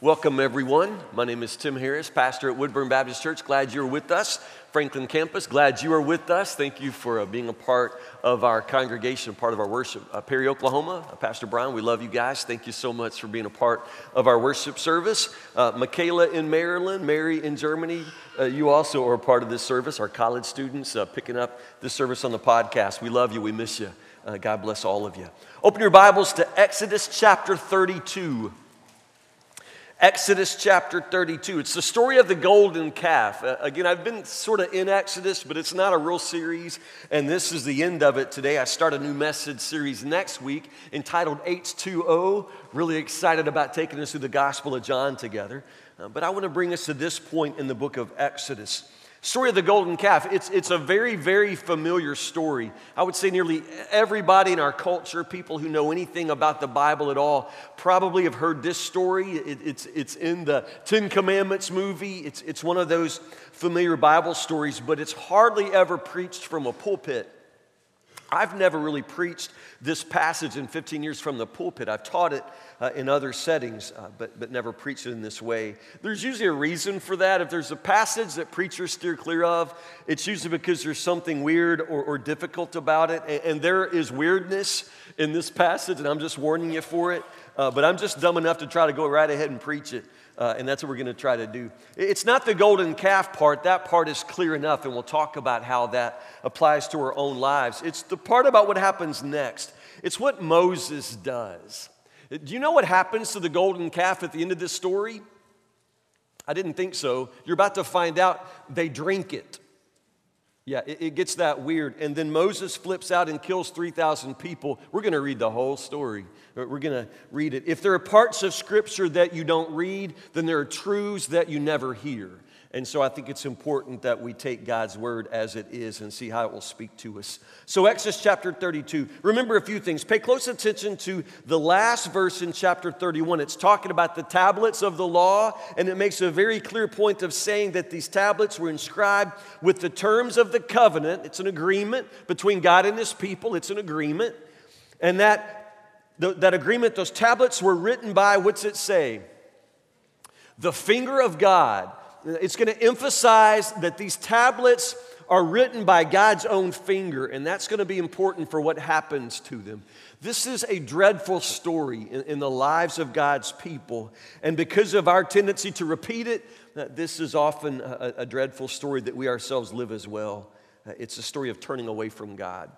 Welcome, everyone. My name is Tim Harris, pastor at Woodburn Baptist Church. Glad you're with us. Franklin campus, glad you are with us. Thank you for uh, being a part of our congregation, part of our worship. Uh, Perry, Oklahoma, uh, Pastor Brian, we love you guys. Thank you so much for being a part of our worship service. Uh, Michaela in Maryland, Mary in Germany, uh, you also are a part of this service. Our college students uh, picking up this service on the podcast. We love you, we miss you. God bless all of you. Open your Bibles to Exodus chapter 32. Exodus chapter 32. It's the story of the golden calf. Uh, again, I've been sort of in Exodus, but it's not a real series, and this is the end of it today. I start a new message series next week entitled H2O. Really excited about taking us through the Gospel of John together. Uh, but I want to bring us to this point in the book of Exodus. Story of the golden calf. It's, it's a very, very familiar story. I would say nearly everybody in our culture, people who know anything about the Bible at all, probably have heard this story. It, it's, it's in the Ten Commandments movie. It's, it's one of those familiar Bible stories, but it's hardly ever preached from a pulpit. I've never really preached this passage in 15 years from the pulpit. I've taught it uh, in other settings, uh, but, but never preached it in this way. There's usually a reason for that. If there's a passage that preachers steer clear of, it's usually because there's something weird or, or difficult about it. And, and, there is weirdness in this passage, and I'm just warning you for it. Uh, but I'm just dumb enough to try to go right ahead and preach it. Uh, and that's what we're going to try to do. It's not the golden calf part, that part is clear enough, and we'll talk about how that applies to our own lives. It's the part about what happens next, it's what Moses does. Do you know what happens to the golden calf at the end of this story? I didn't think so. You're about to find out they drink it. Yeah, it, it gets that weird. And then Moses flips out and kills 3,000 people. We're going to read the whole story. Uh, we're going to read it. If there are parts of Scripture that you don't read, then there are truths that you never hear. And so I think it's important that we take God's word as it is and see how it will speak to us. So, Exodus chapter 32. Remember a few things. Pay close attention to the last verse in chapter 31. It's talking about the tablets of the law, and it makes a very clear point of saying that these tablets were inscribed with the terms of the covenant. It's an agreement between God and his people, it's an agreement. And that, that agreement, those tablets were written by, what's it say? The finger of God it's going to emphasize that these tablets are written by God's own finger, and that's going to be important for what happens to them. This is a dreadful story in, in the lives of God's people, and because of our tendency to repeat it, this is often a, a dreadful story that we ourselves live as well. Uh, it's a story of turning away from God.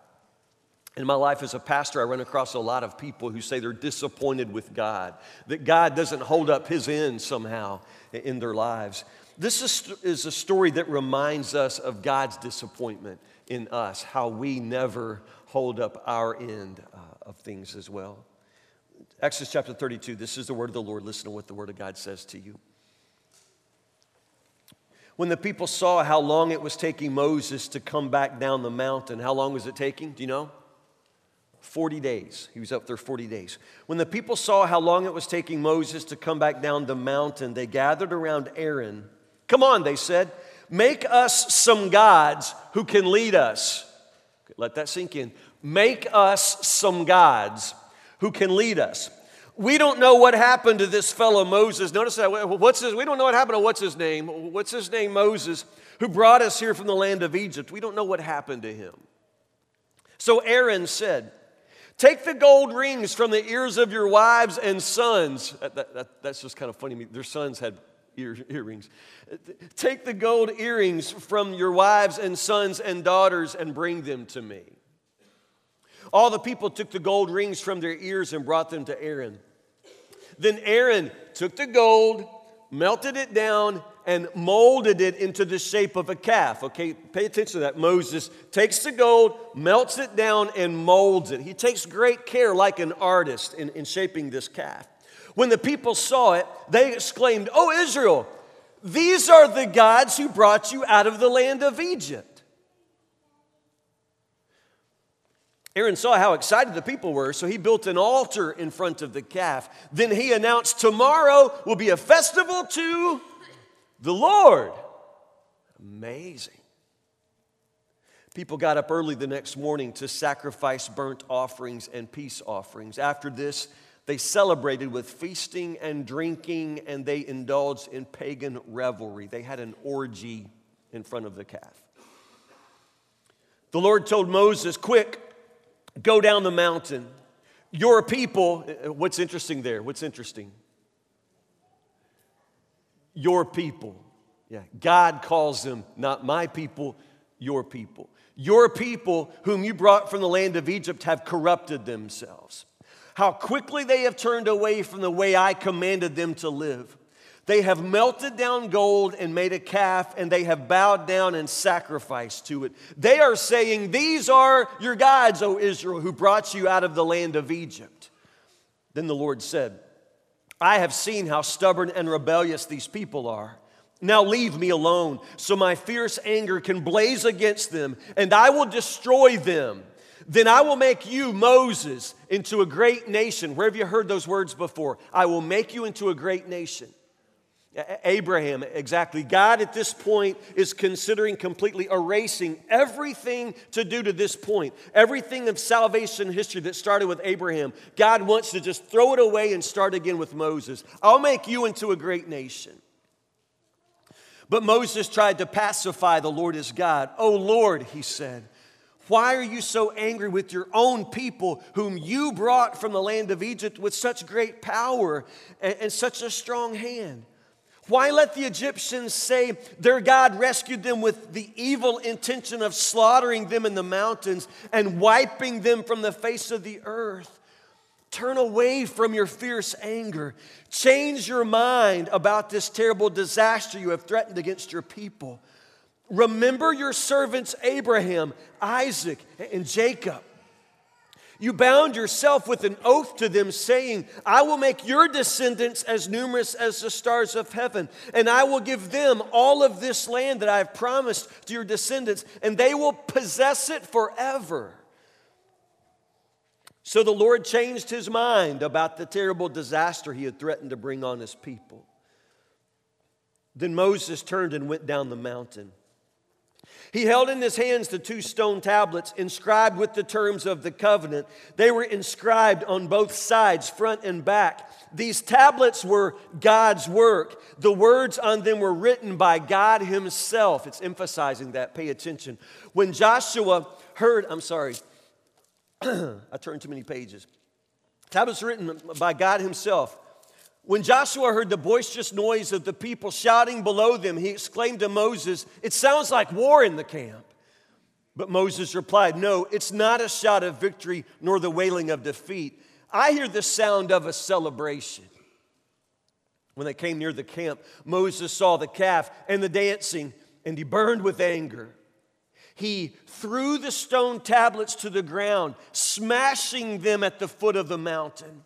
In my life as a pastor, I run across a lot of people who say they're disappointed with God, that God doesn't hold up his end somehow in their lives. This is, is a story that reminds us of God's disappointment in us, how we never hold up our end uh, of things as well. Exodus chapter 32, this is the word of the Lord. Listen to what the word of God says to you. When the people saw how long it was taking Moses to come back down the mountain, how long was it taking? Do you know? 40 days. He was up there 40 days. When the people saw how long it was taking Moses to come back down the mountain, they gathered around Aaron Come on, they said, make us some gods who can lead us. Let that sink in. Make us some gods who can lead us. We don't know what happened to this fellow Moses. Notice that. What's his, we don't know what happened to what's his name? What's his name? Moses, who brought us here from the land of Egypt. We don't know what happened to him. So Aaron said, Take the gold rings from the ears of your wives and sons. That, that, that, that's just kind of funny. Their sons had ear, earrings. Take the gold earrings from your wives and sons and daughters and bring them to me. All the people took the gold rings from their ears and brought them to Aaron. Then Aaron took the gold, melted it down, and molded it into the shape of a calf. Okay, pay attention to that. Moses takes the gold, melts it down, and molds it. He takes great care, like an artist, in, in shaping this calf. When the people saw it, they exclaimed, Oh, Israel, these are the gods who brought you out of the land of Egypt. Aaron saw how excited the people were, so he built an altar in front of the calf. Then he announced, Tomorrow will be a festival to the Lord. Amazing. People got up early the next morning to sacrifice burnt offerings and peace offerings. After this, They celebrated with feasting and drinking, and they indulged in pagan revelry. They had an orgy in front of the calf. The Lord told Moses, Quick, go down the mountain. Your people, what's interesting there? What's interesting? Your people. Yeah, God calls them not my people, your people. Your people, whom you brought from the land of Egypt, have corrupted themselves. How quickly they have turned away from the way I commanded them to live. They have melted down gold and made a calf, and they have bowed down and sacrificed to it. They are saying, These are your gods, O Israel, who brought you out of the land of Egypt. Then the Lord said, I have seen how stubborn and rebellious these people are. Now leave me alone so my fierce anger can blaze against them and I will destroy them. Then I will make you, Moses, into a great nation. Where have you heard those words before? I will make you into a great nation. Abraham, exactly. God at this point is considering completely erasing everything to do to this point. Everything of salvation history that started with Abraham. God wants to just throw it away and start again with Moses. I'll make you into a great nation. But Moses tried to pacify the Lord as God. Oh Lord, he said, why are you so angry with your own people, whom you brought from the land of Egypt with such great power and, and, such a strong hand? Why let the Egyptians say their God rescued them with the evil intention of slaughtering them in the mountains and wiping them from the face of the earth? Turn away from your fierce anger. Change your mind about this terrible disaster you have threatened against your people. Remember your servants Abraham, Isaac, and Jacob. You bound yourself with an oath to them, saying, I will make your descendants as numerous as the stars of heaven, and I will give them all of this land that I have promised to your descendants, and they will possess it forever. So the Lord changed his mind about the terrible disaster he had threatened to bring on his people. Then Moses turned and went down the mountain. He held in his hands the two stone tablets inscribed with the terms of the covenant. They were inscribed on both sides, front and back. These tablets were God's work. The words on them were written by God Himself. It's emphasizing that. Pay attention. When Joshua heard, I'm sorry, I turned too many pages. Tablets written by God Himself. When Joshua heard the boisterous noise of the people shouting below them, he exclaimed to Moses, It sounds like war in the camp. But Moses replied, No, it's not a shout of victory nor the wailing of defeat. I hear the sound of a celebration. When they came near the camp, Moses saw the calf and the dancing, and he burned with anger he threw the stone tablets to the ground, smashing them at the foot of the mountain.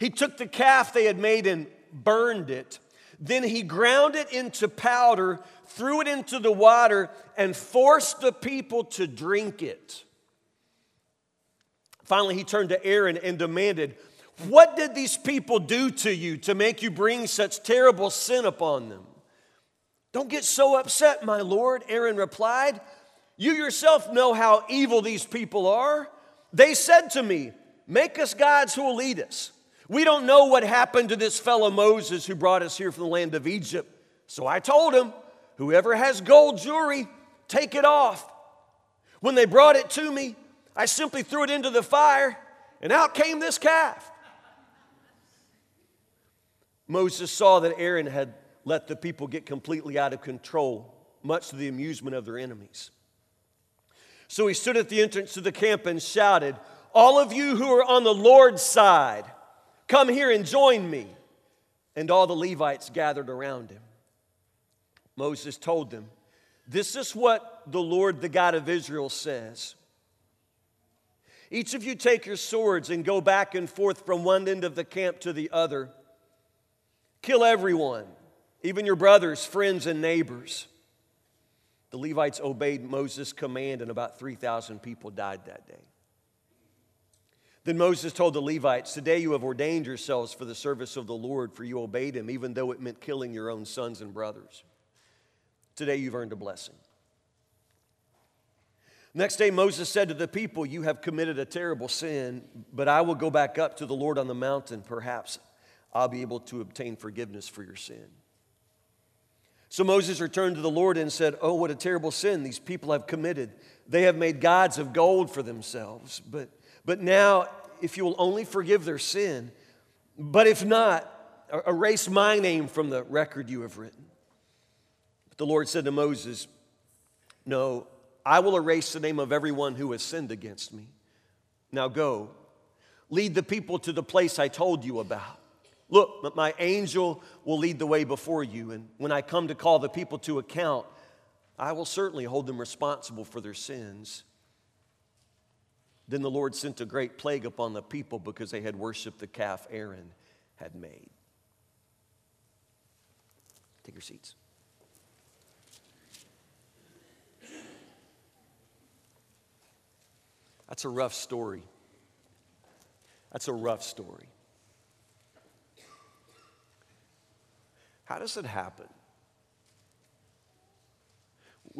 He took the calf they had made and burned it. Then he ground it into powder, threw it into the water, and forced the people to drink it. Finally, he turned to Aaron and demanded, What did these people do to you to make you bring such terrible sin upon them? Don't get so upset, my Lord, Aaron replied. You yourself know how evil these people are. They said to me, Make us gods who will lead us. We don't know what happened to this fellow Moses who brought us here from the land of Egypt. So I told him, Whoever has gold jewelry, take it off. When they brought it to me, I simply threw it into the fire, and out came this calf. Moses saw that Aaron had let the people get completely out of control, much to the amusement of their enemies. So he stood at the entrance to the camp and shouted, All of you who are on the Lord's side, come here and join me. And all the Levites gathered around him. Moses told them, This is what the Lord, the God of Israel, says. Each of you take your swords and go back and forth from one end of the camp to the other. Kill everyone, even your brothers, friends, and neighbors. The Levites obeyed Moses' command, and about 3,000 people died that day. Then Moses told the Levites, Today you have ordained yourselves for the service of the Lord, for you obeyed him, even though it meant killing your own sons and brothers. Today you've earned a blessing. Next day, Moses said to the people, You have committed a terrible sin, but I will go back up to the Lord on the mountain. Perhaps I'll be able to obtain forgiveness for your sin. So Moses returned to the Lord and said, Oh, what a terrible sin these people have committed. They have made gods of gold for themselves. But, but now, if you will only forgive their sin, but if not, erase my name from the record you have written. But the Lord said to Moses, No, I will erase the name of everyone who has sinned against me. Now go, lead the people to the place I told you about. Look, my angel will lead the way before you, and when I come to call the people to account, I will certainly hold them responsible for their sins. Then the Lord sent a great plague upon the people because they had worshiped the calf Aaron had made. Take your seats. That's a rough story. That's a rough story. How does it happen?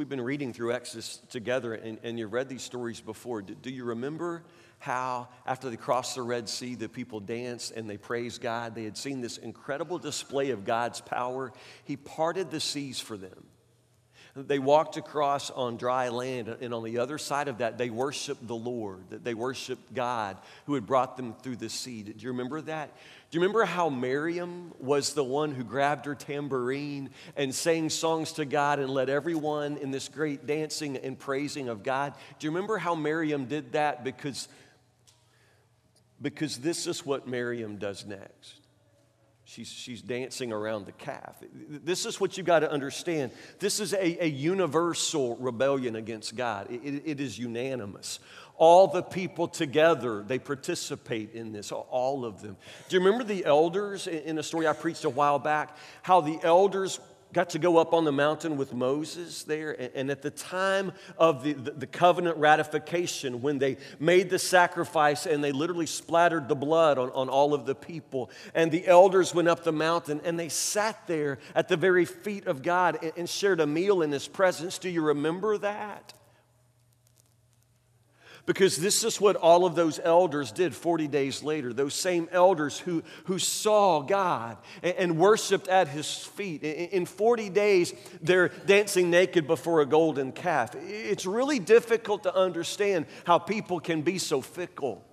We've been reading through Exodus together, and, and you've read these stories before. Do, do, you remember how, after they crossed the Red Sea, the people danced and they praised God? They had seen this incredible display of God's power. He parted the seas for them. They walked across on dry land, and on the other side of that, they worshiped the Lord. That they worshiped God who had brought them through the sea. Do you remember that? Do you remember how Miriam was the one who grabbed her tambourine and sang songs to God and led everyone in this great dancing and praising of God? Do you remember how Miriam did that? Because, because this is what Miriam does next. She's, she's dancing around the calf. This is what you've got to understand. This is a, a universal rebellion against God, it, it is unanimous. All the people together, they participate in this, all of them. Do you remember the elders in a story I preached a while back? How the elders got to go up on the mountain with Moses there. And at the time of the, the, covenant ratification, when they made the sacrifice and they literally splattered the blood on, on all of the people, and the elders went up the mountain and they sat there at the very feet of God and, and shared a meal in his presence. Do you remember that? Because this is what all of those elders did 40 days later. Those same elders who, who saw God and, and worshiped at his feet. In, in 40 days, they're dancing naked before a golden calf. It's really difficult to understand how people can be so fickle.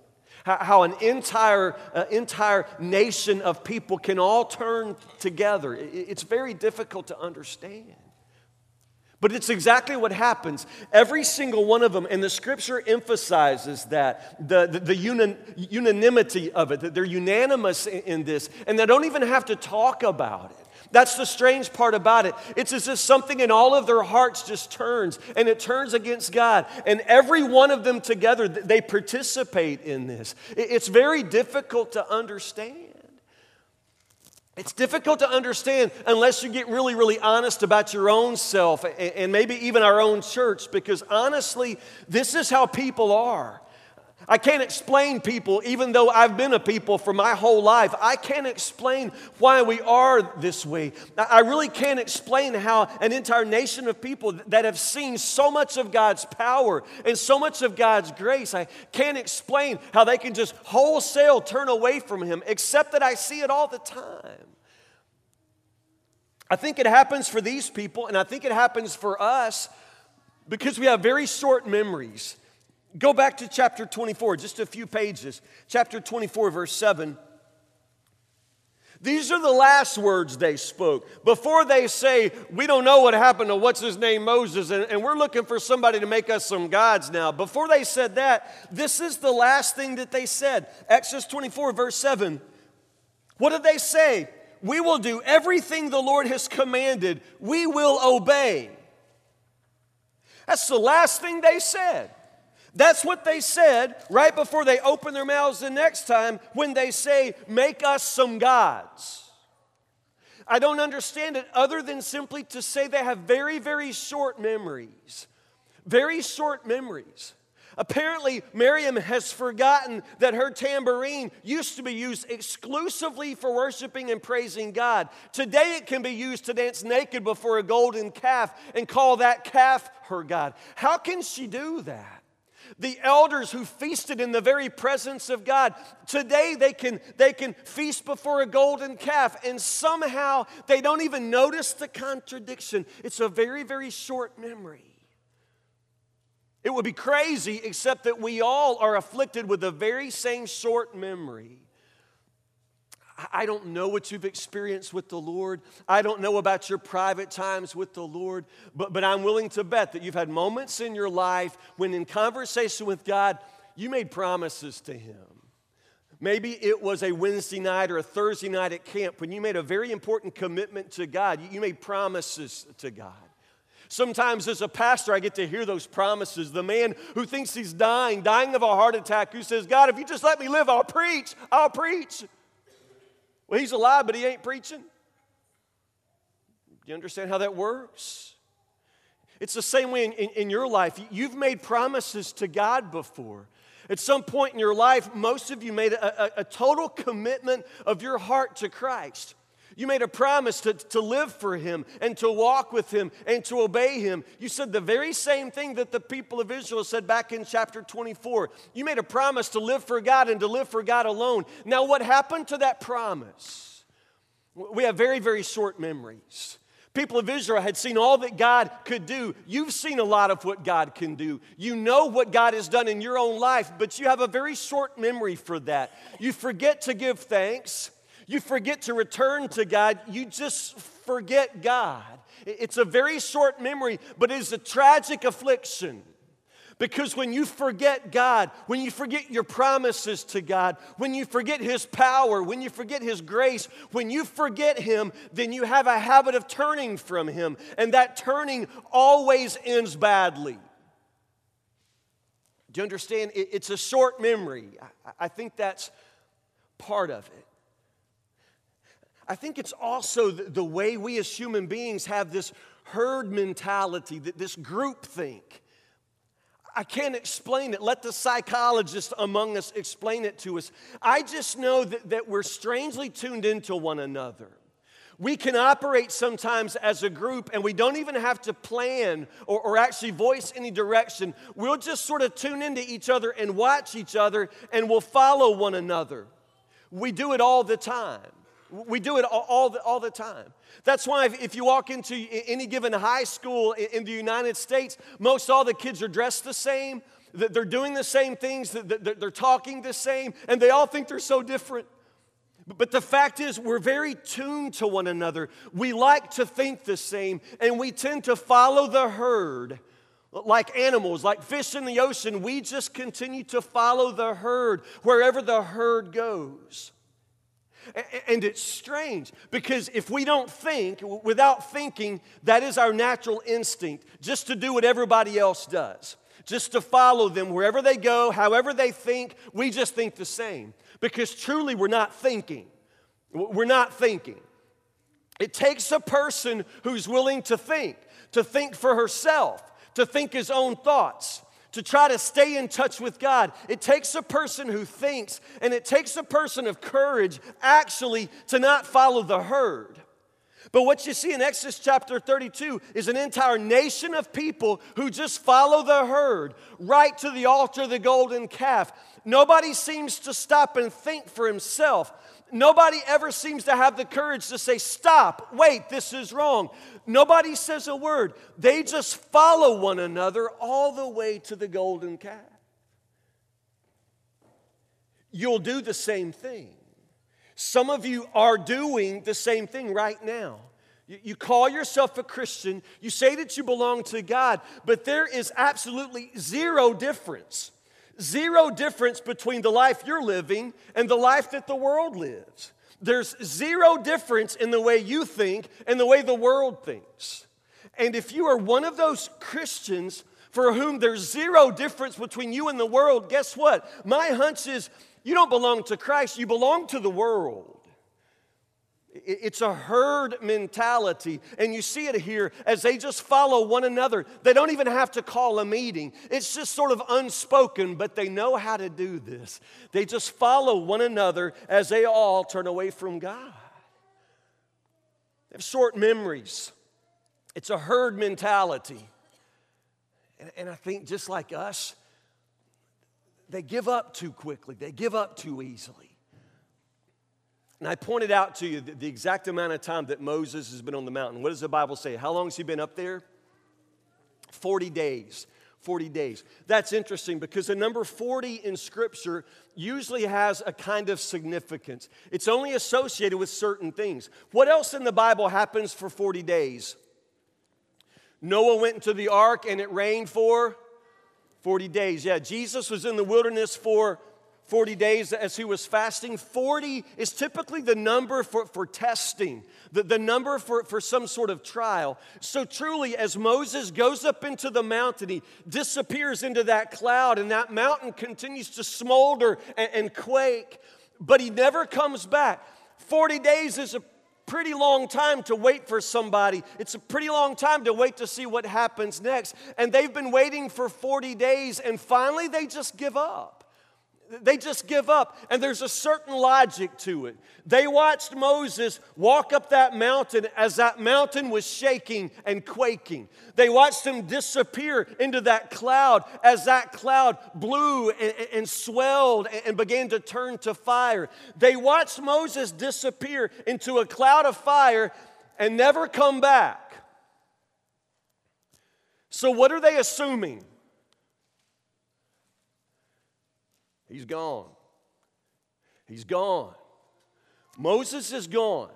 How, an entire, uh, entire nation of people can all turn together. It's very difficult to understand. But it's exactly what happens. Every single one of them, and the scripture emphasizes that the, the, the unan, unanimity of it, that they're unanimous in, in this, and they don't even have to talk about it. That's the strange part about it. It's as if something in all of their hearts just turns, and it turns against God. And every one of them together, they participate in this. It's very difficult to understand. It's difficult to understand unless you get really, really honest about your own self and maybe even our own church, because honestly, this is how people are. I can't explain people, even though I've been a people for my whole life. I can't explain why we are this way. I really can't explain how an entire nation of people that have seen so much of God's power and so much of God's grace, I can't explain how they can just wholesale turn away from Him, except that I see it all the time. I think it happens for these people, and I think it happens for us because we have very short memories. Go back to chapter 24, just a few pages. Chapter 24, verse 7. These are the last words they spoke. Before they say, We don't know what happened to what's his name, Moses, and, and, we're looking for somebody to make us some gods now. Before they said that, this is the last thing that they said. Exodus 24, verse 7. What did they say? we will do everything the Lord has commanded, we will obey. That's the last thing they said. That's what they said right before they open their mouths the next time when they say, Make us some gods. I don't understand it other than simply to say they have very, very short memories. Very short memories. Apparently, Miriam has forgotten that her tambourine used to be used exclusively for worshiping and praising God. Today, it can be used to dance naked before a golden calf and call that calf her God. How can she do that? The elders who feasted in the very presence of God, today they can, they can feast before a golden calf, and somehow they don't even notice the contradiction. It's a very, very short memory. It would be crazy, except that we all are afflicted with the very same short memory. I don't know what you've experienced with the Lord. I don't know about your private times with the Lord, but, but I'm willing to bet that you've had moments in your life when, in conversation with God, you made promises to Him. Maybe it was a Wednesday night or a Thursday night at camp when you made a very important commitment to God. You made promises to God. Sometimes, as a pastor, I get to hear those promises. The man who thinks he's dying, dying of a heart attack, who says, God, if you just let me live, I'll preach, I'll preach. Well, he's alive, but he ain't preaching. Do you understand how that works? It's the same way in, in, in, your life. You've made promises to God before. At some point in your life, most of you made a, a, a total commitment of your heart to Christ. You made a promise to, to live for Him and to walk with Him and to obey Him. You said the very same thing that the people of Israel said back in chapter 24. You made a promise to live for God and to live for God alone. Now, what happened to that promise? We have very, very short memories. People of Israel had seen all that God could do. You've seen a lot of what God can do. You know what God has done in your own life, but you have a very short memory for that. You forget to give thanks. You forget to return to God, you just forget God. It's a very short memory, but it is a tragic affliction. Because when you forget God, when you forget your promises to God, when you forget His power, when you forget His grace, when you forget Him, then you have a habit of turning from Him. And that turning always ends badly. Do you understand? It's a short memory. I think that's part of it. I think it's also the, way we as human beings have this herd mentality, that this group think. I can't explain it. Let the psychologist among us explain it to us. I just know that, that we're strangely tuned into one another. We can operate sometimes as a group and we don't even have to plan or, or, actually voice any direction. We'll just sort of tune into each other and watch each other and we'll follow one another. We do it all the time. We do it all the, all the time. That's why if, if you walk into any given high school in the United States, most all the kids are dressed the same, they're doing the same things, they're talking the same, and they all think they're so different. But the fact is, we're very tuned to one another. We like to think the same, and we tend to follow the herd like animals, like fish in the ocean. We just continue to follow the herd wherever the herd goes. And it's strange because if we don't think, without thinking, that is our natural instinct, just to do what everybody else does, just to follow them wherever they go, however they think, we just think the same. Because truly, we're not thinking. We're not thinking. It takes a person who's willing to think, to think for herself, to think his own thoughts to try to stay in touch with God. It takes a person who thinks, and it takes a person of courage actually to not follow the herd. But what you see in Exodus chapter 32 is an entire nation of people who just follow the herd right to the altar of the golden calf. Nobody seems to stop and think for himself. Nobody ever seems to have the courage to say, Stop, wait, this is wrong. Nobody says a word. They just follow one another all the way to the golden calf. You'll do the same thing. Some of you are doing the same thing right now. You call yourself a Christian, you say that you belong to God, but there is absolutely zero difference zero difference between the life you're living and the life that the world lives. There's zero difference in the way you think and the way the world thinks. And if you are one of those Christians for whom there's zero difference between you and the world, guess what? My hunch is you don't belong to Christ, you belong to the world. It's a herd mentality. And you see it here as they just follow one another. They don't even have to call a meeting, it's just sort of unspoken, but they know how to do this. They just follow one another as they all turn away from God. They have short memories, it's a herd mentality. And, and I think just like us, they give up too quickly, they give up too easily. And I pointed out to you the, exact amount of time that Moses has been on the mountain. What does the Bible say? How long has he been up there? 40 days. 40 days. That's interesting because the number 40 in Scripture usually has a kind of significance. It's only associated with certain things. What else in the Bible happens for 40 days? Noah went into the ark and it rained for 40 days. Yeah, Jesus was in the wilderness for 40 days as he was fasting. 40 is typically the number for, for testing, the, the number for, for some sort of trial. So, truly, as Moses goes up into the mountain, he disappears into that cloud, and that mountain continues to smolder and, and quake, but he never comes back. 40 days is a pretty long time to wait for somebody. It's a pretty long time to wait to see what happens next. And they've been waiting for 40 days, and finally they just give up they just give up. And there's a certain logic to it. They watched Moses walk up that mountain as that mountain was shaking and quaking. They watched him disappear into that cloud as that cloud blew and, and swelled and began to turn to fire. They watched Moses disappear into a cloud of fire and never come back. So, what are they assuming? He's gone. He's gone. Moses is gone.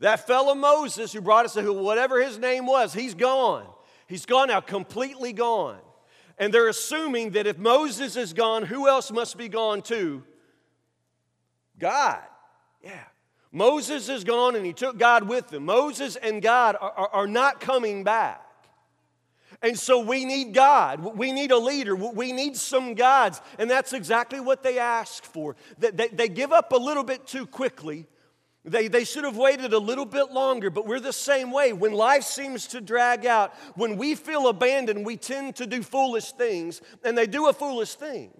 That fellow Moses who brought us to who, whatever his name was, he's gone. He's gone now, completely gone. And they're assuming that if Moses is gone, who else must be gone too? God. Yeah. Moses is gone and he took God with him. Moses and God are, are, are not coming back. And so we need God. We need a leader. We need some gods. And that's exactly what they ask for. They, they, they, give up a little bit too quickly. They, they should have waited a little bit longer, but we're the same way. When life seems to drag out, when we feel abandoned, we tend to do foolish things, and they do a foolish thing.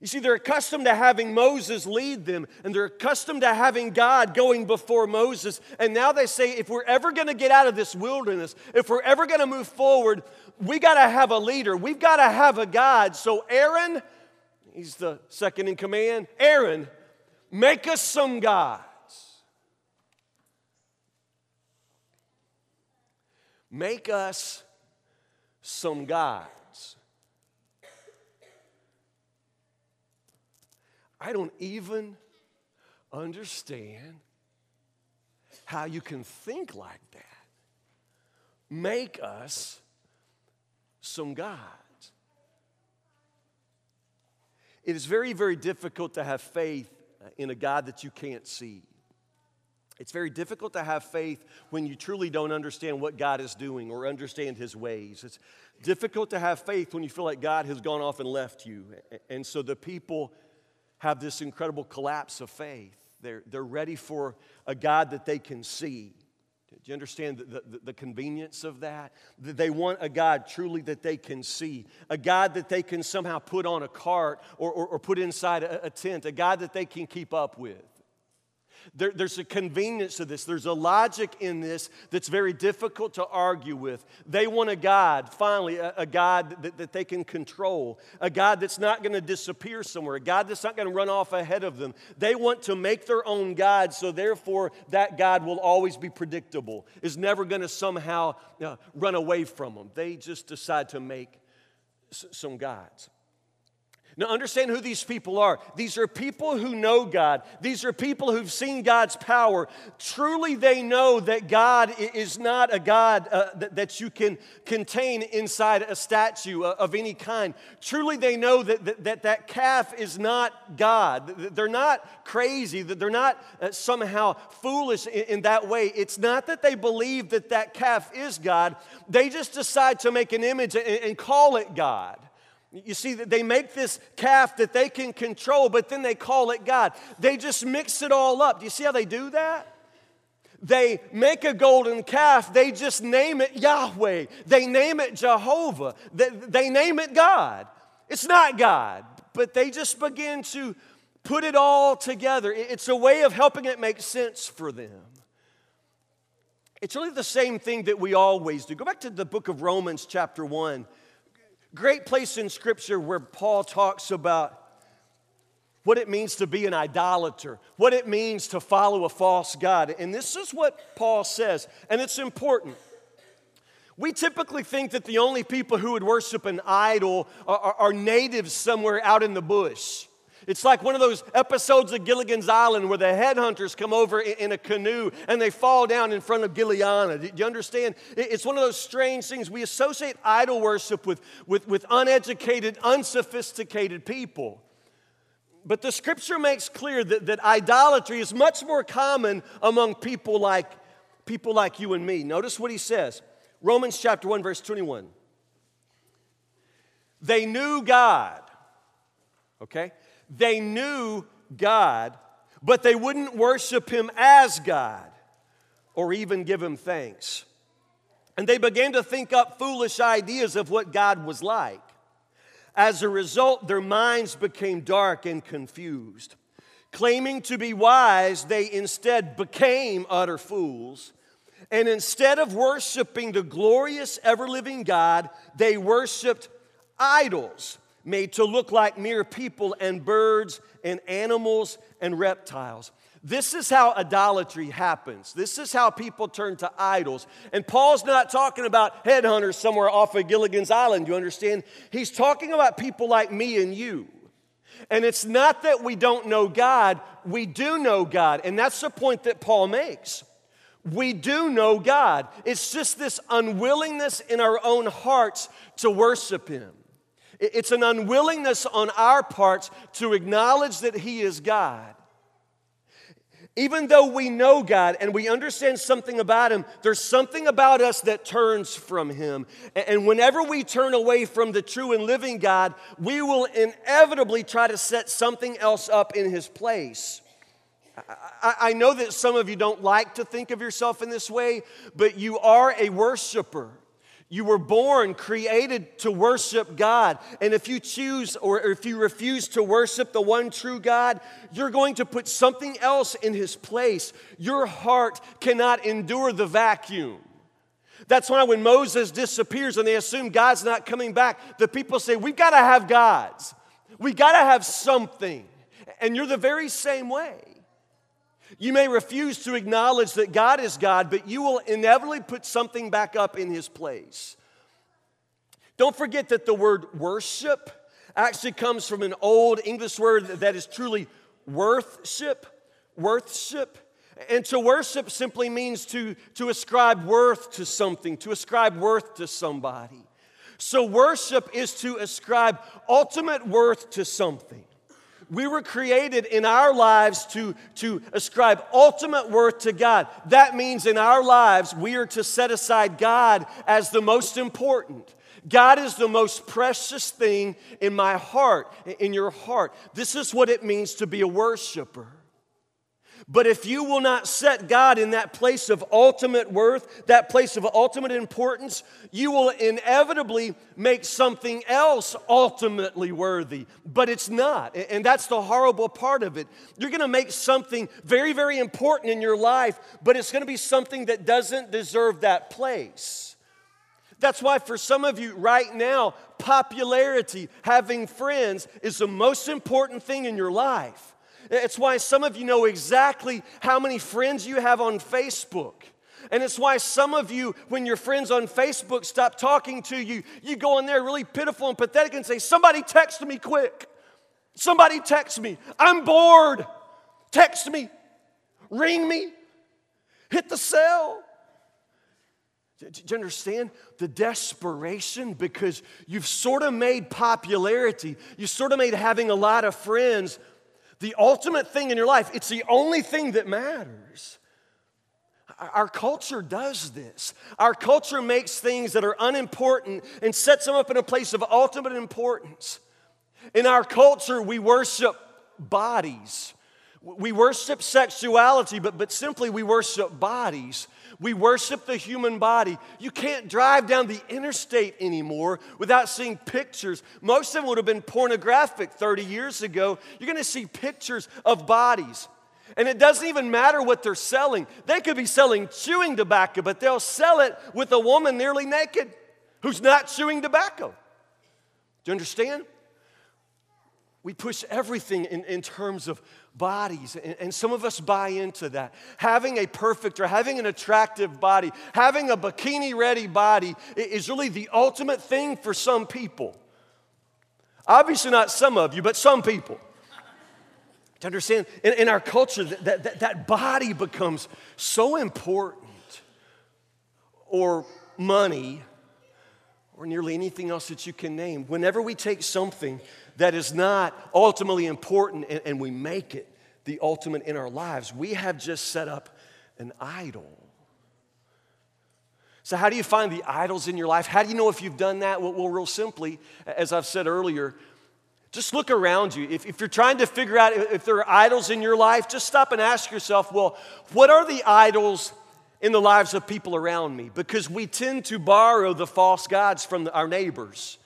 You see, they're accustomed to having Moses lead them, and they're accustomed to having God going before Moses. And now they say, if we're ever going to get out of this wilderness, if we're ever going to move forward, we got to have a leader. We've got to have a God. So, Aaron, he's the second in command. Aaron, make us some gods. Make us some gods. I don't even understand how you can think like that. Make us some gods. It is very, very difficult to have faith uh, in a God that you can't see. It's very difficult to have faith when you truly don't understand what God is doing or understand His ways. It's difficult to have faith when you feel like God has gone off and left you. And so the people have this incredible collapse of faith. They're, they're ready for a God that they can see. Do you understand the, the, the, convenience of that? They want a God truly that they can see, a God that they can somehow put on a cart or, or, or put inside a, a tent, a God that they can keep up with. There, there's a convenience to this. There's a logic in this that's very difficult to argue with. They want a God, finally, a, a God that, that they can control, a God that's not going to disappear somewhere, a God that's not going to run off ahead of them. They want to make their own God, so therefore that God will always be predictable, is never going to somehow uh, run away from them. They just decide to make s- some gods. Now, understand who these people are. These are people who know God. These are people who've seen God's power. Truly, they know that God is not a God uh, that, that, you can contain inside a statue uh, of any kind. Truly, they know that that, that, that calf is not God. They're not crazy, that they're not uh, somehow foolish in, in that way. It's not that they believe that that calf is God, they just decide to make an image and, and call it God. You see, they make this calf that they can control, but then they call it God. They just mix it all up. Do you see how they do that? they make a golden calf, they just name it Yahweh. They name it Jehovah. They, they name it God. It's not God, but they just begin to put it all together. It's a way of helping it make sense for them. It's really the same thing that we always do. Go back to the book of Romans, chapter 1. Great place in Scripture where Paul talks about what it means to be an idolater, what it means to follow a false God. And this is what Paul says, and it's important. We typically think that the only people who would worship an idol are, are, are natives somewhere out in the bush. It's like one of those episodes of Gilligan's Island where the headhunters come over in a canoe and they fall down in front of Gilligan. Do you understand? It's one of those strange things. We associate idol worship with, with, with uneducated, unsophisticated people. But the scripture makes clear that, that idolatry is much more common among people like, people like you and me. Notice what he says Romans chapter 1, verse 21. They knew God, okay? They knew God, but they wouldn't worship him as God or even give him thanks. And they began to think up foolish ideas of what God was like. As a result, their minds became dark and confused. Claiming to be wise, they instead became utter fools. And instead of worshiping the glorious, ever living God, they worshiped idols made to look like mere people and birds and animals and reptiles. This is how idolatry happens. This is how people turn to idols. And Paul's not talking about headhunters somewhere off of Gilligan's Island, you understand? He's talking about people like me and you. And it's not that we don't know God, we do know God. And that's the point that Paul makes. We do know God. It's just this unwillingness in our own hearts to worship Him. It's an unwillingness on our parts to acknowledge that He is God. Even though we know God and we understand something about Him, there's something about us that turns from Him. And whenever we turn away from the true and living God, we will inevitably try to set something else up in His place. I know that some of you don't like to think of yourself in this way, but you are a worshiper. You were born, created to worship God. And if you choose or if you refuse to worship the one true God, you're going to put something else in his place. Your heart cannot endure the vacuum. That's why when Moses disappears and they assume God's not coming back, the people say, We've got to have gods. We've got to have something. And you're the very same way. You may refuse to acknowledge that God is God, but you will inevitably put something back up in his place. Don't forget that the word worship actually comes from an old English word that is truly worthship. Worthship. And to worship simply means to, to ascribe worth to something, to ascribe worth to somebody. So, worship is to ascribe ultimate worth to something. We were created in our lives to, to ascribe ultimate worth to God. That means in our lives, we are to set aside God as the most important. God is the most precious thing in my heart, in your heart. This is what it means to be a worshiper. But if you will not set God in that place of ultimate worth, that place of ultimate importance, you will inevitably make something else ultimately worthy. But it's not. And that's the horrible part of it. You're going to make something very, very important in your life, but it's going to be something that doesn't deserve that place. That's why, for some of you right now, popularity, having friends, is the most important thing in your life. It's why some of you know exactly how many friends you have on Facebook. And it's why some of you, when your friends on Facebook stop talking to you, you go in there really pitiful and pathetic and say, Somebody text me quick. Somebody text me. I'm bored. Text me. Ring me. Hit the cell. Do you understand the desperation? Because you've sort of made popularity, you sort of made having a lot of friends the ultimate thing in your life. It's the only thing that matters. Our culture does this. Our culture makes things that are unimportant and sets them up in a place of ultimate importance. In our culture, we worship bodies. We worship sexuality, but, but simply we worship bodies. We worship the human body. You can't drive down the interstate anymore without seeing pictures. Most of them would have been pornographic 30 years ago. You're going to see pictures of bodies. And it doesn't even matter what they're selling. They could be selling chewing tobacco, but they'll sell it with a woman nearly naked who's not chewing tobacco. Do you understand? We push everything in, in terms of bodies, and, and, some of us buy into that. Having a perfect or having an attractive body, having a bikini ready body is really the ultimate thing for some people. Obviously, not some of you, but some people. To understand, in, in our culture, that, that, that body becomes so important, or money, or nearly anything else that you can name. Whenever we take something that is not ultimately important and, and we make it the ultimate in our lives, we have just set up an idol. So, how do you find the idols in your life? How do you know if you've done that? Well, real simply, as I've said earlier, just look around you. If, if, you're trying to figure out if there are idols in your life, just stop and ask yourself, well, what are the idols in the lives of people around me? Because we tend to borrow the false gods from our neighbors.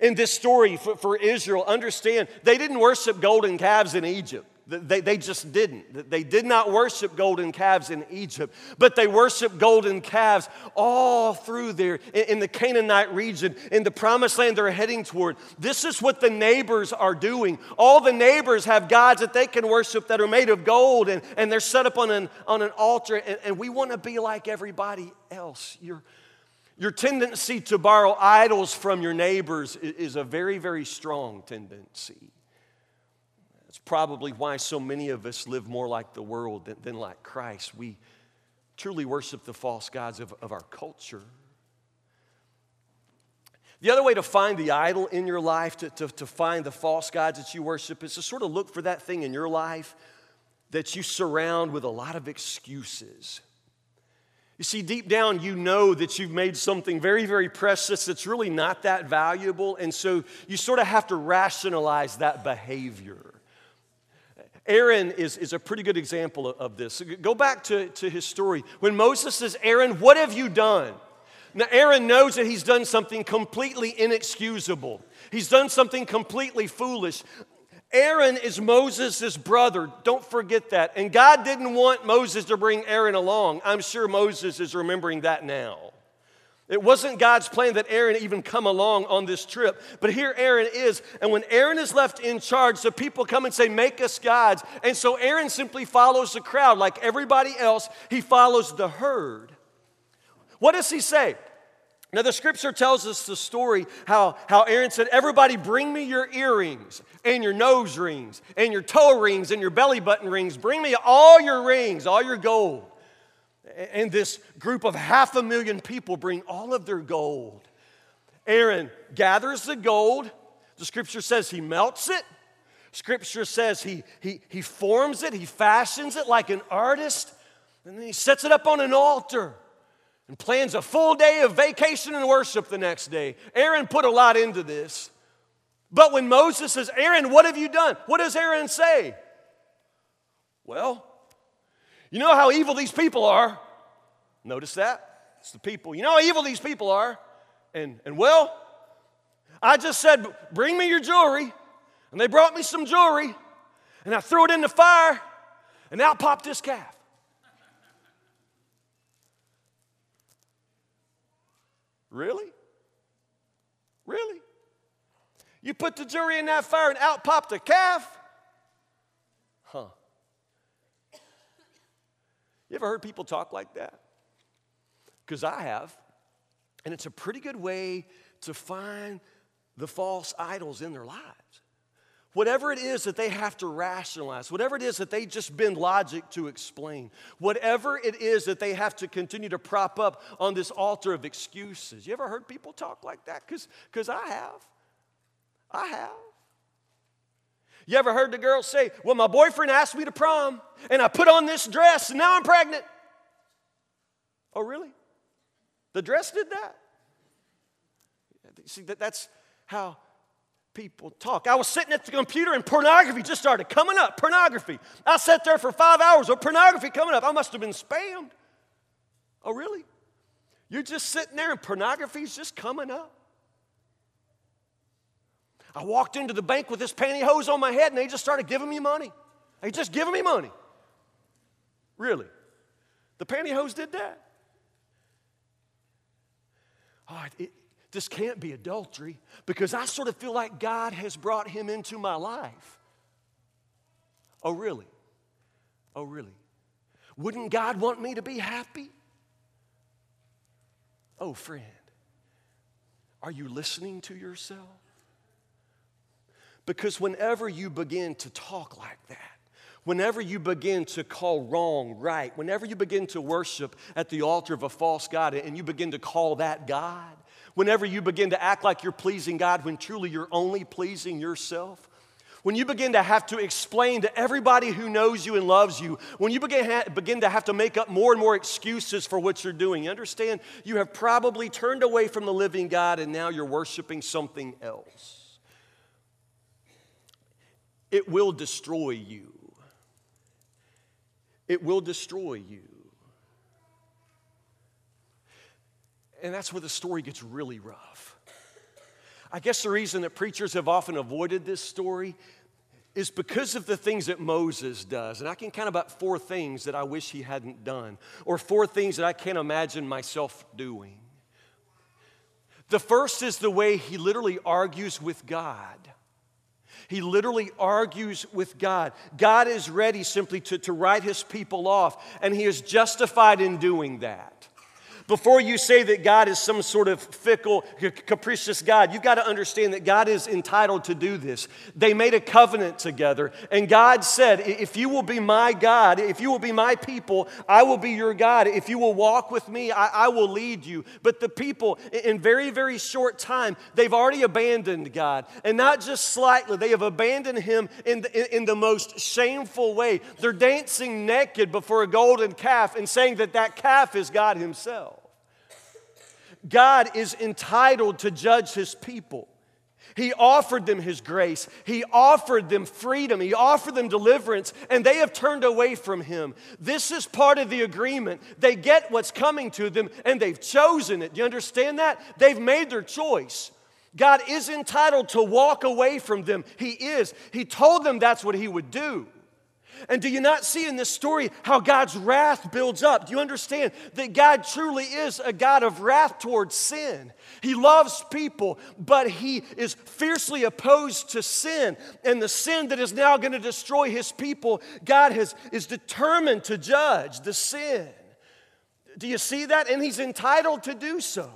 In this story for, for Israel, understand they didn't worship golden calves in Egypt. They, they just didn't. They did not worship golden calves in Egypt, but they worshiped golden calves all through there in the Canaanite region, in the promised land they're heading toward. This is what the neighbors are doing. All the neighbors have gods that they can worship that are made of gold, and, and they're set up on an, on an altar, and, and we want to be like everybody else. Your, your tendency to borrow idols from your neighbors is a very, very strong tendency That's probably why so many of us live more like the world than, than like Christ. We truly worship the false gods of, of our culture. The other way to find the idol in your life, to, to, to find the false gods that you worship, is to sort of look for that thing in your life that you surround with a lot of excuses. You see, deep down, you know that you've made something very, very precious that's really not that valuable, and so you sort of have to rationalize that behavior. Aaron is, is a pretty good example of this. Go back to, to his story. When Moses says, Aaron, what have you done? Now, Aaron knows that he's done something completely inexcusable. He's done something completely foolish. Aaron is Moses' brother. Don't forget that. And God didn't want Moses to bring Aaron along. I'm sure Moses is remembering that now. It wasn't God's plan that Aaron even come along on this trip. But here Aaron is. And when Aaron is left in charge, the people come and say, Make us gods. And so Aaron simply follows the crowd like everybody else. He follows the herd. What does he say? Now, the scripture tells us the story how, how Aaron said, Everybody bring me your earrings and your nose rings and your toe rings and your belly button rings. Bring me all your rings, all your gold. And this group of half a million people bring all of their gold. Aaron gathers the gold. The scripture says he melts it. Scripture says he, he, he forms it, he fashions it like an artist, and then he sets it up on an altar and plans a full day of vacation and worship the next day. Aaron put a lot into this. But when Moses says, Aaron, what have you done? What does Aaron say? Well, you know how evil these people are. Notice that? It's the people. You know how evil these people are. And, and well, I just said, bring me your jewelry. And they brought me some jewelry. And I threw it in the fire. And out popped this calf. Really? Really? You put the jury in that fire and out popped a calf? Huh. You ever heard people talk like that? Because I have. And it's a pretty good way to find the false idols in their lives. Whatever it is that they have to rationalize, whatever it is that they just bend logic to explain, whatever it is that they have to continue to prop up on this altar of excuses. You ever heard people talk like that? Because I have. I have. You ever heard the girl say, Well, my boyfriend asked me to prom, and I put on this dress, and now I'm pregnant? Oh, really? The dress did that? See, that, that's how people talk. I was sitting at the computer and pornography just started coming up. Pornography. I sat there for five hours of pornography coming up. I must have been spammed. Oh, really? You're just sitting there and pornography's just coming up. I walked into the bank with this pantyhose on my head and they just started giving me money. They just giving me money. Really? The pantyhose did that? Oh, it, this can't be adultery because I sort of feel like God has brought him into my life. Oh, really? Oh, really? Wouldn't God want me to be happy? Oh, friend, are you listening to yourself? Because whenever you begin to talk like that, whenever you begin to call wrong right, whenever you begin to worship at the altar of a false God and you begin to call that God, whenever you begin to act like you're pleasing God when truly you're only pleasing yourself, when you begin to have to explain to everybody who knows you and loves you, when you begin, ha- begin to have to make up more and more excuses for what you're doing, you understand you have probably turned away from the living God and now you're worshiping something else. It will destroy you. It will destroy you. And that's where the story gets really rough. I guess the reason that preachers have often avoided this story is because of the things that Moses does. And I can count about four things that I wish he hadn't done, or four things that I can't imagine myself doing. The first is the way he literally argues with God. He literally argues with God. God is ready simply to, to write his people off, and he is justified in doing that. Before you say that God is some sort of fickle, capricious God, you've got to understand that God is entitled to do this. They made a covenant together, and God said, If you will be my God, if you will be my people, I will be your God. If you will walk with me, I, I will lead you. But the people, in very, very short time, they've already abandoned God. And not just slightly, they have abandoned Him in the, in the most shameful way. They're dancing naked before a golden calf and saying that that calf is God Himself. God is entitled to judge his people. He offered them his grace. He offered them freedom. He offered them deliverance, and they have turned away from him. This is part of the agreement. They get what's coming to them, and they've chosen it. Do you understand that? They've made their choice. God is entitled to walk away from them. He is. He told them that's what he would do. And do you not see in this story how God's wrath builds up? Do you understand that God truly is a God of wrath towards sin? He loves people, but He is fiercely opposed to sin. And the sin that is now going to destroy His people, God has, is determined to judge the sin. Do you see that? And He's entitled to do so.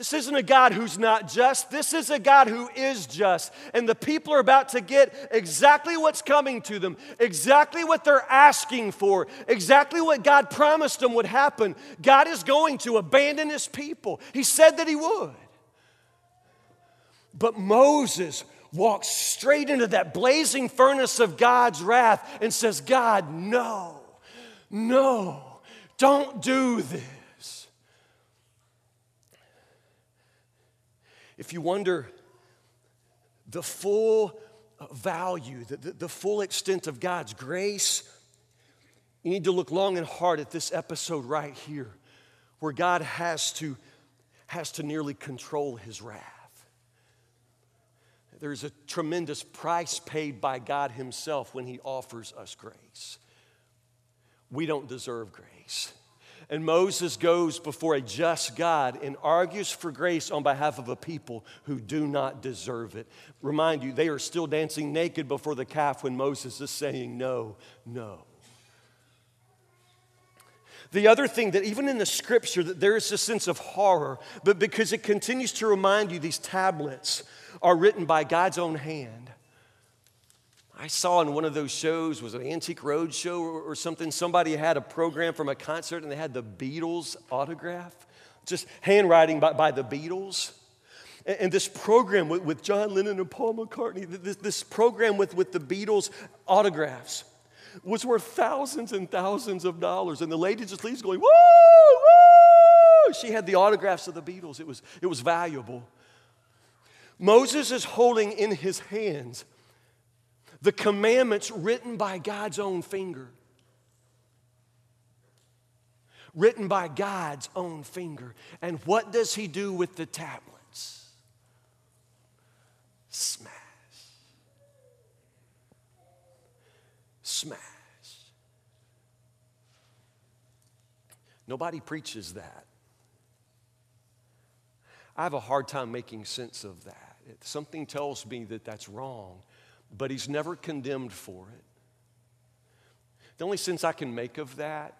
This isn't a God who's not just. This is a God who is just. And the people are about to get exactly what's coming to them, exactly what they're asking for, exactly what God promised them would happen. God is going to abandon his people. He said that he would. But Moses walks straight into that blazing furnace of God's wrath and says, God, no, no, don't do this. If you wonder the full value, the, the, the, full extent of God's grace, you need to look long and hard at this episode right here, where God has to, has to nearly control his wrath. There's a tremendous price paid by God Himself when He offers us grace. We don't deserve grace. And Moses goes before a just God and argues for grace on behalf of a people who do not deserve it. Remind you, they are still dancing naked before the calf when Moses is saying, No, no. The other thing that even in the scripture that there is a sense of horror, but because it continues to remind you these tablets are written by God's own hand. I saw in one of those shows, was an Antique Roadshow or, something? Somebody had a program from a concert and they had the Beatles autograph, just handwriting by, by the Beatles. And, and this program with, with, John Lennon and Paul McCartney, this, this program with, with the Beatles autographs was worth thousands and thousands of dollars. And the lady just leaves going, woo, woo. She had the autographs of the Beatles, it was, it was valuable. Moses is holding in his hands the commandments written by God's own finger. Written by God's own finger. And what does he do with the tablets? Smash. Smash. Nobody preaches that. I have a hard time making sense of that. Something tells me that that's wrong, but he's never condemned for it. The only sense I can make of that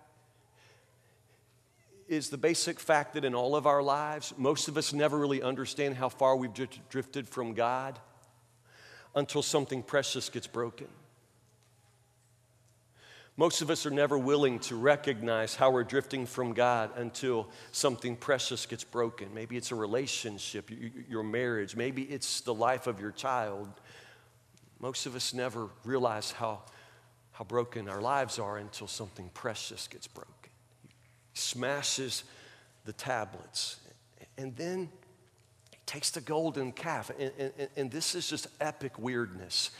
is the basic fact that in all of our lives, most of us never really understand how far we've drifted from God until something precious gets broken. Most of us are never willing to recognize how we're drifting from God until something precious gets broken. Maybe it's a relationship, your marriage, maybe it's the life of your child. Most of us never realize how, how broken our lives are until something precious gets broken. He smashes the tablets. And then he takes the golden calf. And, and, and this is just epic weirdness.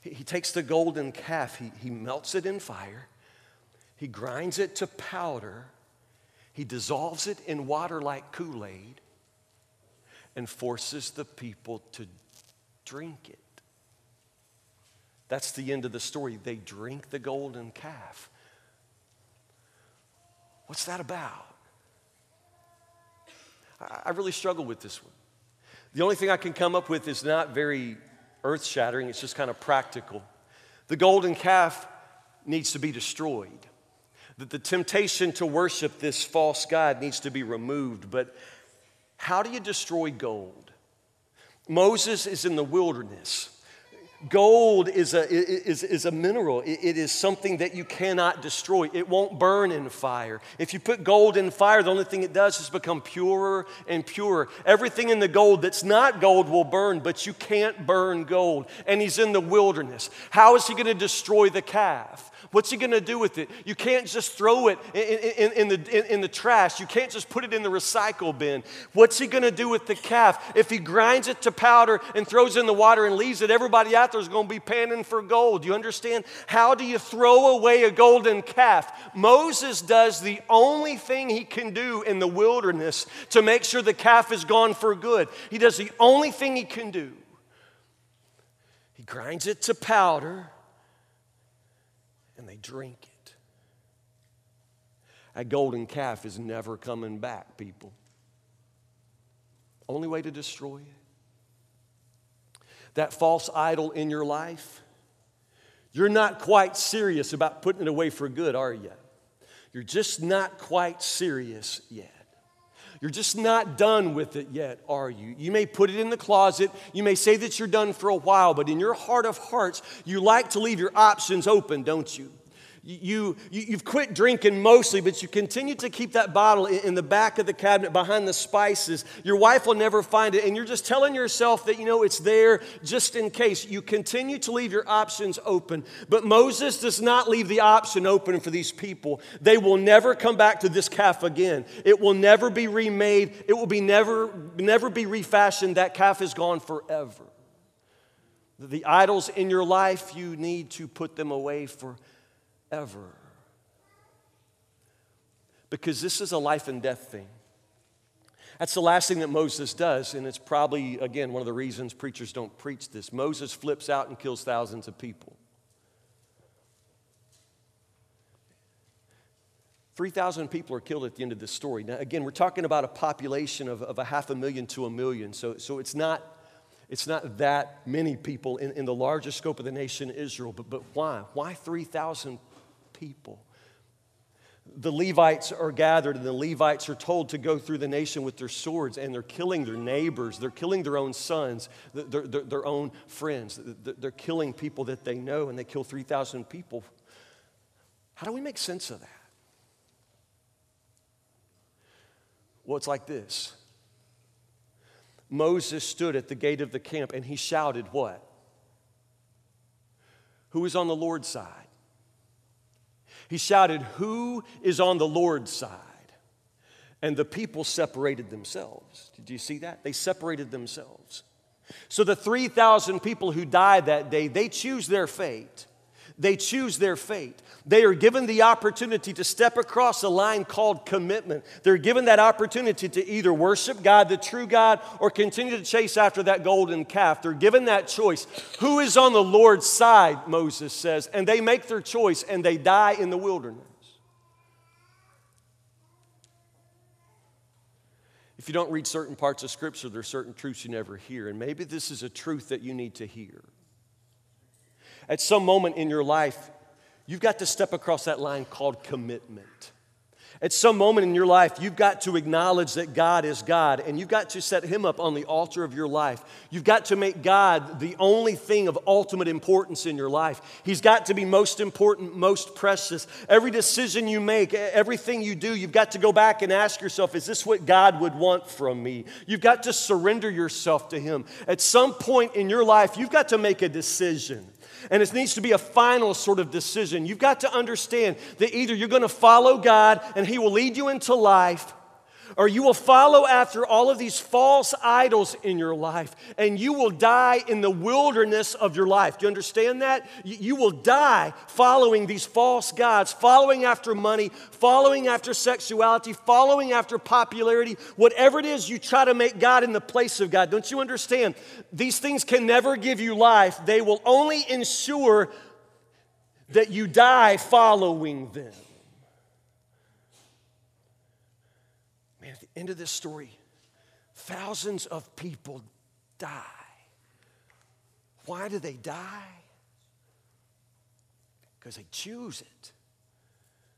He takes the golden calf, he, he melts it in fire, he grinds it to powder, he dissolves it in water like Kool Aid, and forces the people to drink it. That's the end of the story. They drink the golden calf. What's that about? I really struggle with this one. The only thing I can come up with is not very earth shattering, it's just kind of practical. The golden calf needs to be destroyed. That the temptation to worship this false God needs to be removed. But how do you destroy gold? Moses is in the wilderness. Gold is a, is, is a mineral. It, is something that you cannot destroy. It won't burn in fire. If you put gold in fire, the only thing it does is become purer and purer. Everything in the gold that's not gold will burn, but you can't burn gold. And he's in the wilderness. How is he going to destroy the calf? What's he going to do with it? You can't just throw it in, in, in the, in, the trash. You can't just put it in the recycle bin. What's he going to do with the calf? If he grinds it to powder and throws it in the water and leaves it, everybody out there is going to be panning for gold. You understand? How do you throw away a golden calf? Moses does the only thing he can do in the wilderness to make sure the calf is gone for good. He does the only thing he can do. He grinds it to powder they drink it. That golden calf is never coming back, people. Only way to destroy it. That false idol in your life, you're not quite serious about putting it away for good, are you? You're just not quite serious yet. You're just not done with it yet, are you? You may put it in the closet. You may say that you're done for a while, but in your heart of hearts, you like to leave your options open, don't you? You, you, you've quit drinking mostly, but you continue to keep that bottle in, in the back of the cabinet behind the spices. Your wife will never find it, and you're just telling yourself that, you know, it's there just in case. You continue to leave your options open. But Moses does not leave the option open for these people. They will never come back to this calf again. It will never be remade. It will be never, never be refashioned. That calf is gone forever. The idols in your life, you need to put them away for ever. Because this is a life and death thing. That's the last thing that Moses does, and it's probably, again, one of the reasons preachers don't preach this. Moses flips out and kills thousands of people. 3,000 people are killed at the end of this story. Now, again, we're talking about a population of, of a half a million to a million, so, so it's not it's not that many people in, in the larger scope of the nation Israel, but, but why? Why 3,000 people? The Levites are gathered, and the Levites are told to go through the nation with their swords, and they're killing their neighbors. They're killing their own sons, their, their, their own friends. They're killing people that they know, and they kill 3,000 people. How do we make sense of that? Well, it's like this Moses stood at the gate of the camp and he shouted, What? Who is on the Lord's side? He shouted, Who is on the Lord's side? And the people separated themselves. Did you see that? They separated themselves. So the 3,000 people who died that day, they choose their fate. They choose their fate. They are given the opportunity to step across a line called commitment. They're given that opportunity to either worship God, the true God, or continue to chase after that golden calf. They're given that choice. Who is on the Lord's side, Moses says, and they make their choice and they die in the wilderness. If you don't read certain parts of Scripture, there are certain truths you never hear, and maybe this is a truth that you need to hear. At some moment in your life, you've got to step across that line called commitment. At some moment in your life, you've got to acknowledge that God is God and you've got to set Him up on the altar of your life. You've got to make God the only thing of ultimate importance in your life. He's got to be most important, most precious. Every decision you make, everything you do, you've got to go back and ask yourself, is this what God would want from me? You've got to surrender yourself to Him. At some point in your life, you've got to make a decision. And it needs to be a final sort of decision. You've got to understand that either you're going to follow God and He will lead you into life, or you will follow after all of these false idols in your life and you will die in the wilderness of your life. Do you understand that? You will die following these false gods, following after money, following after sexuality, following after popularity, whatever it is you try to make God in the place of God. Don't you understand? These things can never give you life, they will only ensure that you die following them. Of this story, thousands of people die. Why do they die? Because they choose it.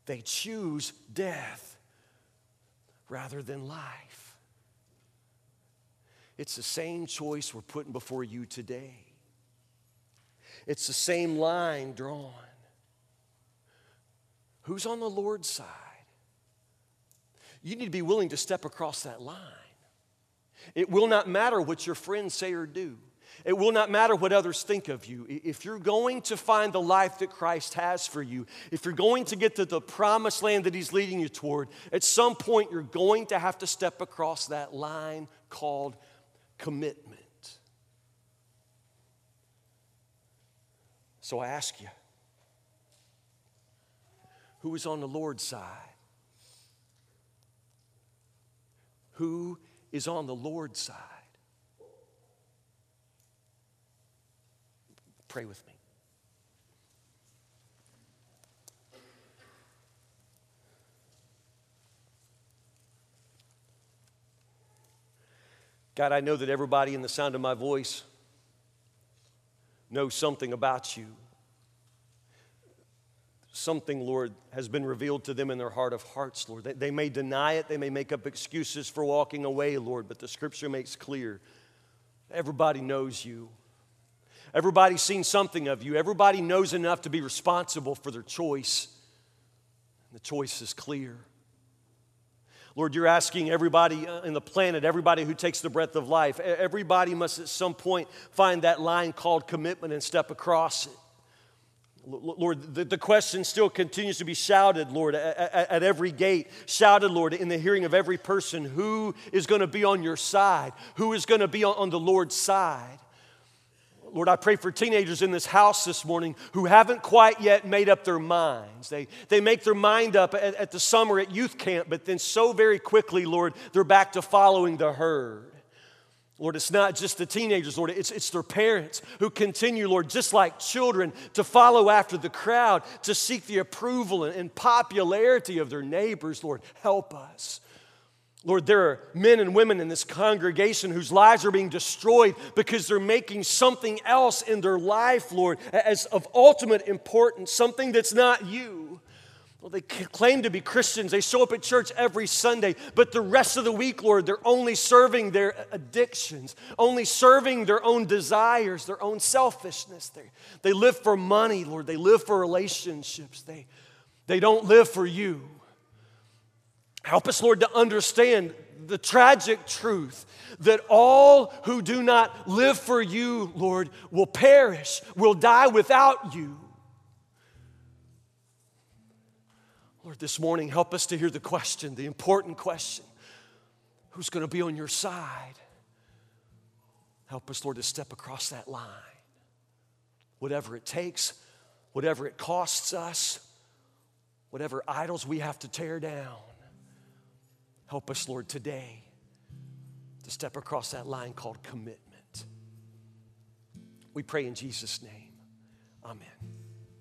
They choose death rather than life. It's the same choice we're putting before you today. It's the same line drawn. Who's on the Lord's side? You need to be willing to step across that line. It will not matter what your friends say or do. It will not matter what others think of you. If you're going to find the life that Christ has for you, if you're going to get to the promised land that He's leading you toward, at some point you're going to have to step across that line called commitment. So I ask you, who is on the Lord's side? Who is on the Lord's side. Pray with me. God, I know that everybody in the sound of my voice knows something about you something, Lord, has been revealed to them in their heart of hearts, Lord. They, they, may deny it, they may make up excuses for walking away, Lord, but the scripture makes clear everybody knows you. Everybody's seen something of you. Everybody knows enough to be responsible for their choice. The choice is clear. Lord, you're asking everybody uh, in the planet, everybody who takes the breath of life, everybody must at some point find that line called commitment and step across it. Lord, the, question still continues to be shouted, Lord, at, every gate. Shouted, Lord, in the hearing of every person who is going to be on your side, who is going to be on, on the Lord's side. Lord, I pray for teenagers in this house this morning who haven't quite yet made up their minds. They, they make their mind up at, at the summer at youth camp, but then so very quickly, Lord, they're back to following the herd. Lord, it's not just the teenagers, Lord, it's, it's their parents who continue, Lord, just like children, to follow after the crowd, to seek the approval and, and popularity of their neighbors. Lord, help us. Lord, there are men and women in this congregation whose lives are being destroyed because they're making something else in their life, Lord, as of ultimate importance, something that's not you. Well, they claim to be Christians. They show up at church every Sunday, but the rest of the week, Lord, they're only serving their addictions, only serving their own desires, their own selfishness. They, they live for money, Lord. They live for relationships. They, they don't live for you. Help us, Lord, to understand the tragic truth that all who do not live for you, Lord, will perish, will die without you. Lord, this morning, help us to hear the question, the important question who's going to be on your side? Help us, Lord, to step across that line. Whatever it takes, whatever it costs us, whatever idols we have to tear down. Help us, Lord, today to step across that line called commitment. We pray in Jesus' name. Amen.